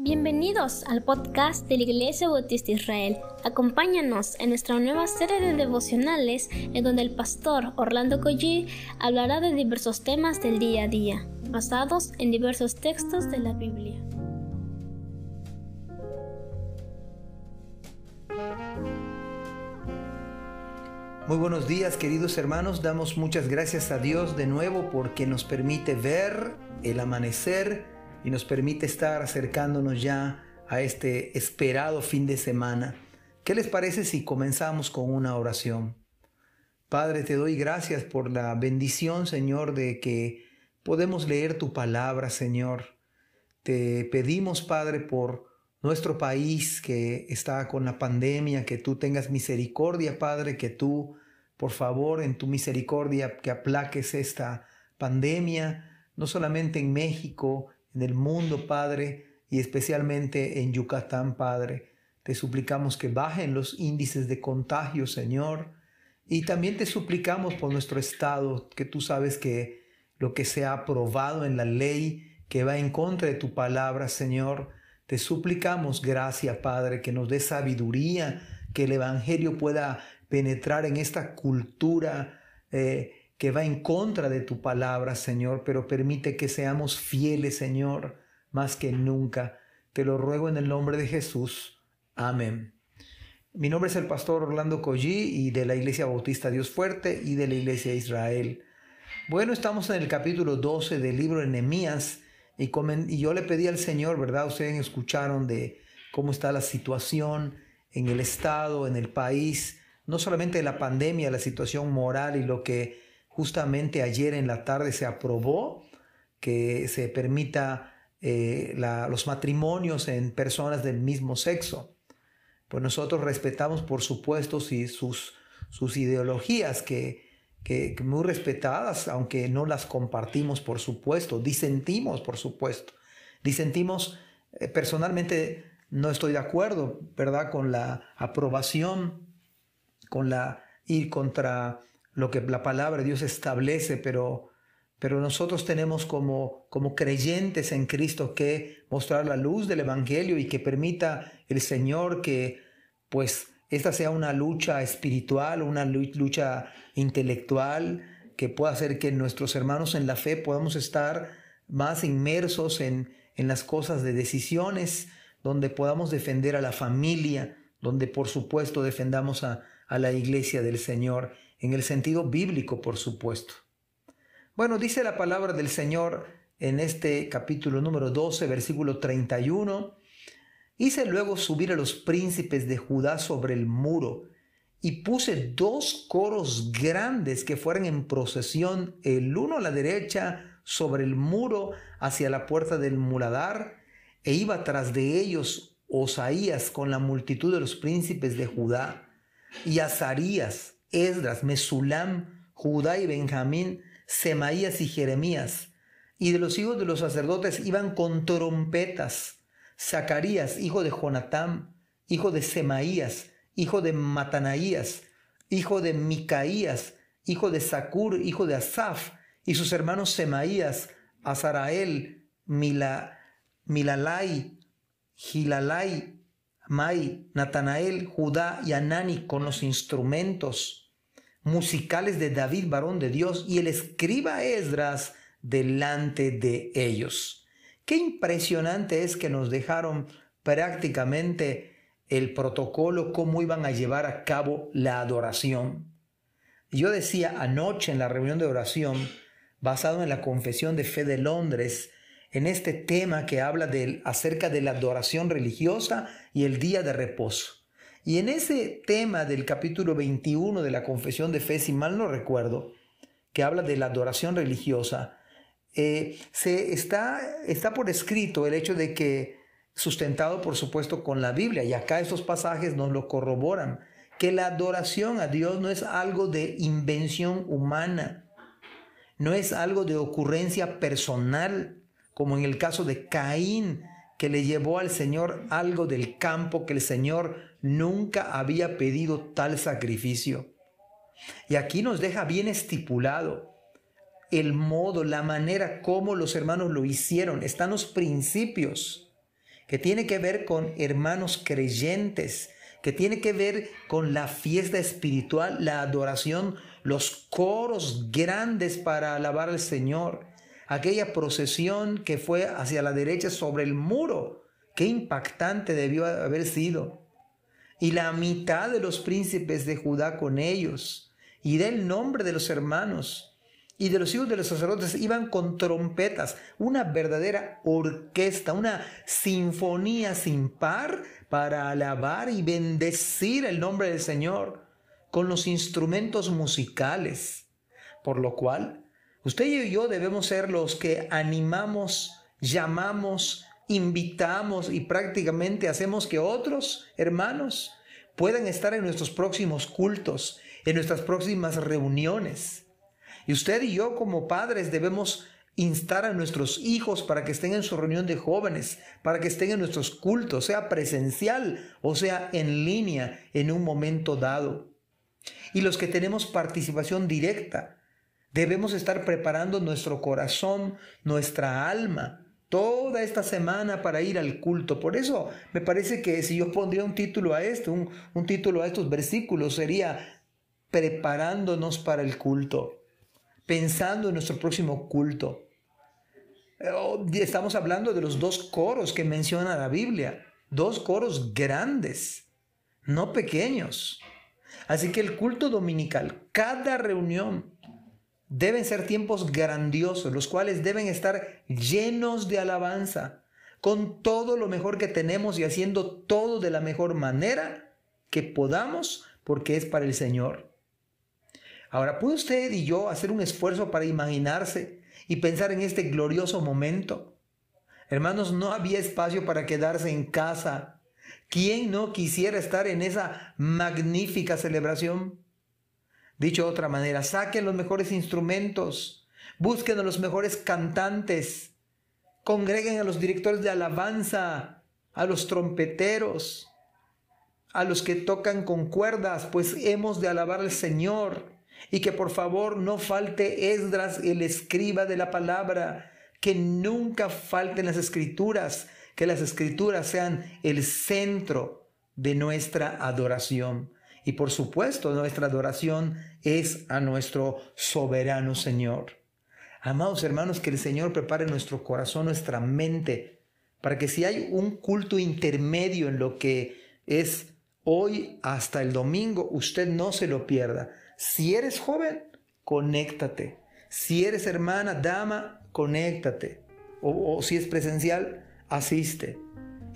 Bienvenidos al podcast de la Iglesia Bautista Israel. Acompáñanos en nuestra nueva serie de devocionales en donde el pastor Orlando Collie hablará de diversos temas del día a día, basados en diversos textos de la Biblia. Muy buenos días queridos hermanos, damos muchas gracias a Dios de nuevo porque nos permite ver el amanecer y nos permite estar acercándonos ya a este esperado fin de semana. ¿Qué les parece si comenzamos con una oración? Padre, te doy gracias por la bendición, Señor, de que podemos leer tu palabra, Señor. Te pedimos, Padre, por nuestro país que está con la pandemia, que tú tengas misericordia, Padre, que tú, por favor, en tu misericordia, que aplaques esta pandemia, no solamente en México, en el mundo, Padre, y especialmente en Yucatán, Padre. Te suplicamos que bajen los índices de contagio, Señor. Y también te suplicamos por nuestro Estado, que tú sabes que lo que se ha aprobado en la ley, que va en contra de tu palabra, Señor, te suplicamos gracia, Padre, que nos dé sabiduría, que el Evangelio pueda penetrar en esta cultura eh, que va en contra de tu palabra, Señor, pero permite que seamos fieles, Señor, más que nunca. Te lo ruego en el nombre de Jesús. Amén. Mi nombre es el pastor Orlando Collí y de la Iglesia Bautista Dios Fuerte y de la Iglesia Israel. Bueno, estamos en el capítulo 12 del libro de Nehemías y, y yo le pedí al Señor, ¿verdad? Ustedes escucharon de cómo está la situación en el Estado, en el país, no solamente la pandemia, la situación moral y lo que Justamente ayer en la tarde se aprobó que se permita eh, los matrimonios en personas del mismo sexo. Pues nosotros respetamos, por supuesto, sus, sus ideologías, que, que, muy respetadas, aunque no las compartimos, por supuesto, disentimos, por supuesto. Disentimos, eh, personalmente no estoy de acuerdo, ¿verdad?, con la aprobación, con la ir contra lo que la palabra de Dios establece, pero, pero nosotros tenemos como, como creyentes en Cristo que mostrar la luz del Evangelio y que permita el Señor que pues esta sea una lucha espiritual, una lucha intelectual, que pueda hacer que nuestros hermanos en la fe podamos estar más inmersos en, en las cosas de decisiones, donde podamos defender a la familia, donde por supuesto defendamos a, a la iglesia del Señor en el sentido bíblico, por supuesto. Bueno, dice la palabra del Señor en este capítulo número 12, versículo 31. Hice luego subir a los príncipes de Judá sobre el muro y puse dos coros grandes que fueran en procesión, el uno a la derecha sobre el muro hacia la puerta del muladar, e iba tras de ellos Osaías con la multitud de los príncipes de Judá, y Azarías, Esdras, Mesulam, Judá y Benjamín, Semaías y Jeremías. Y de los hijos de los sacerdotes iban con trompetas. Zacarías, hijo de Jonatán, hijo de Semaías, hijo de Matanaías, hijo de Micaías, hijo de Sacur, hijo de Asaf, y sus hermanos Semaías, Azarael, Mila, Milalai, Gilalai, Mai, Natanael, Judá y Anani con los instrumentos musicales de David, varón de Dios, y el escriba Esdras delante de ellos. Qué impresionante es que nos dejaron prácticamente el protocolo, cómo iban a llevar a cabo la adoración. Yo decía anoche en la reunión de oración, basado en la Confesión de Fe de Londres, en este tema que habla de, acerca de la adoración religiosa y el día de reposo. Y en ese tema del capítulo 21 de la Confesión de Fe, si mal no recuerdo, que habla de la adoración religiosa, eh, se está, está por escrito el hecho de que, sustentado por supuesto con la Biblia, y acá estos pasajes nos lo corroboran, que la adoración a Dios no es algo de invención humana, no es algo de ocurrencia personal, como en el caso de Caín, que le llevó al Señor algo del campo que el Señor nunca había pedido tal sacrificio. Y aquí nos deja bien estipulado el modo, la manera como los hermanos lo hicieron. Están los principios. que tiene que ver con hermanos creyentes, que tiene que ver con la fiesta espiritual, la adoración, los coros grandes para alabar al Señor, aquella procesión que fue hacia la derecha sobre el muro. Qué impactante debió haber sido. Y la mitad de los príncipes de Judá con ellos. Y del nombre de los hermanos y de los hijos de los sacerdotes iban con trompetas, una verdadera orquesta, una sinfonía sin par para alabar y bendecir el nombre del Señor con los instrumentos musicales. Por lo cual, usted y yo debemos ser los que animamos, llamamos, invitamos y prácticamente hacemos que otros hermanos puedan estar en nuestros próximos cultos, en nuestras próximas reuniones. Y usted y yo como padres debemos instar a nuestros hijos para que estén en su reunión de jóvenes, para que estén en nuestros cultos, sea presencial o sea en línea en un momento dado. Y los que tenemos participación directa, debemos estar preparando nuestro corazón, nuestra alma, toda esta semana para ir al culto. Por eso me parece que si yo pondría un título a esto, un, un título a estos versículos, sería preparándonos para el culto pensando en nuestro próximo culto. Oh, estamos hablando de los dos coros que menciona la Biblia, dos coros grandes, no pequeños. Así que el culto dominical, cada reunión, deben ser tiempos grandiosos, los cuales deben estar llenos de alabanza, con todo lo mejor que tenemos y haciendo todo de la mejor manera que podamos, porque es para el Señor. Ahora, ¿puede usted y yo hacer un esfuerzo para imaginarse y pensar en este glorioso momento? Hermanos, no había espacio para quedarse en casa. ¿Quién no quisiera estar en esa magnífica celebración? Dicho de otra manera, saquen los mejores instrumentos, busquen a los mejores cantantes, congreguen a los directores de alabanza, a los trompeteros, a los que tocan con cuerdas, pues hemos de alabar al Señor y que por favor no falte Esdras, el escriba de la palabra, que nunca falten las escrituras, que las escrituras sean el centro de nuestra adoración. Y por supuesto, nuestra adoración es a nuestro soberano Señor. Amados hermanos, que el Señor prepare nuestro corazón, nuestra mente, para que si hay un culto intermedio en lo que es hoy hasta el domingo, usted no se lo pierda si eres joven, conéctate. Si eres hermana, dama, conéctate. O, si es presencial, asiste.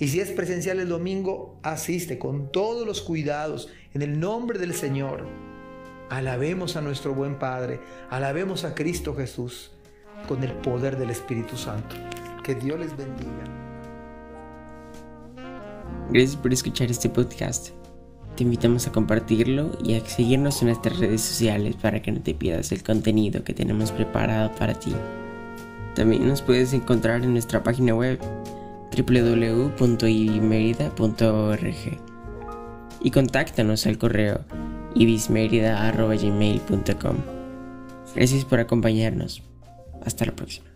Y si es presencial el domingo, asiste con todos los cuidados en el nombre del Señor. Alabemos a nuestro buen Padre, alabemos a Cristo Jesús con el poder del Espíritu Santo. Que Dios les bendiga. Gracias por escuchar este podcast. Te invitamos a compartirlo y a seguirnos en nuestras redes sociales para que no te pierdas el contenido que tenemos preparado para ti. También nos puedes encontrar en nuestra página web www.ibismerida.org y contáctanos al correo ibismerida.gmail.com. Gracias por acompañarnos. Hasta la próxima.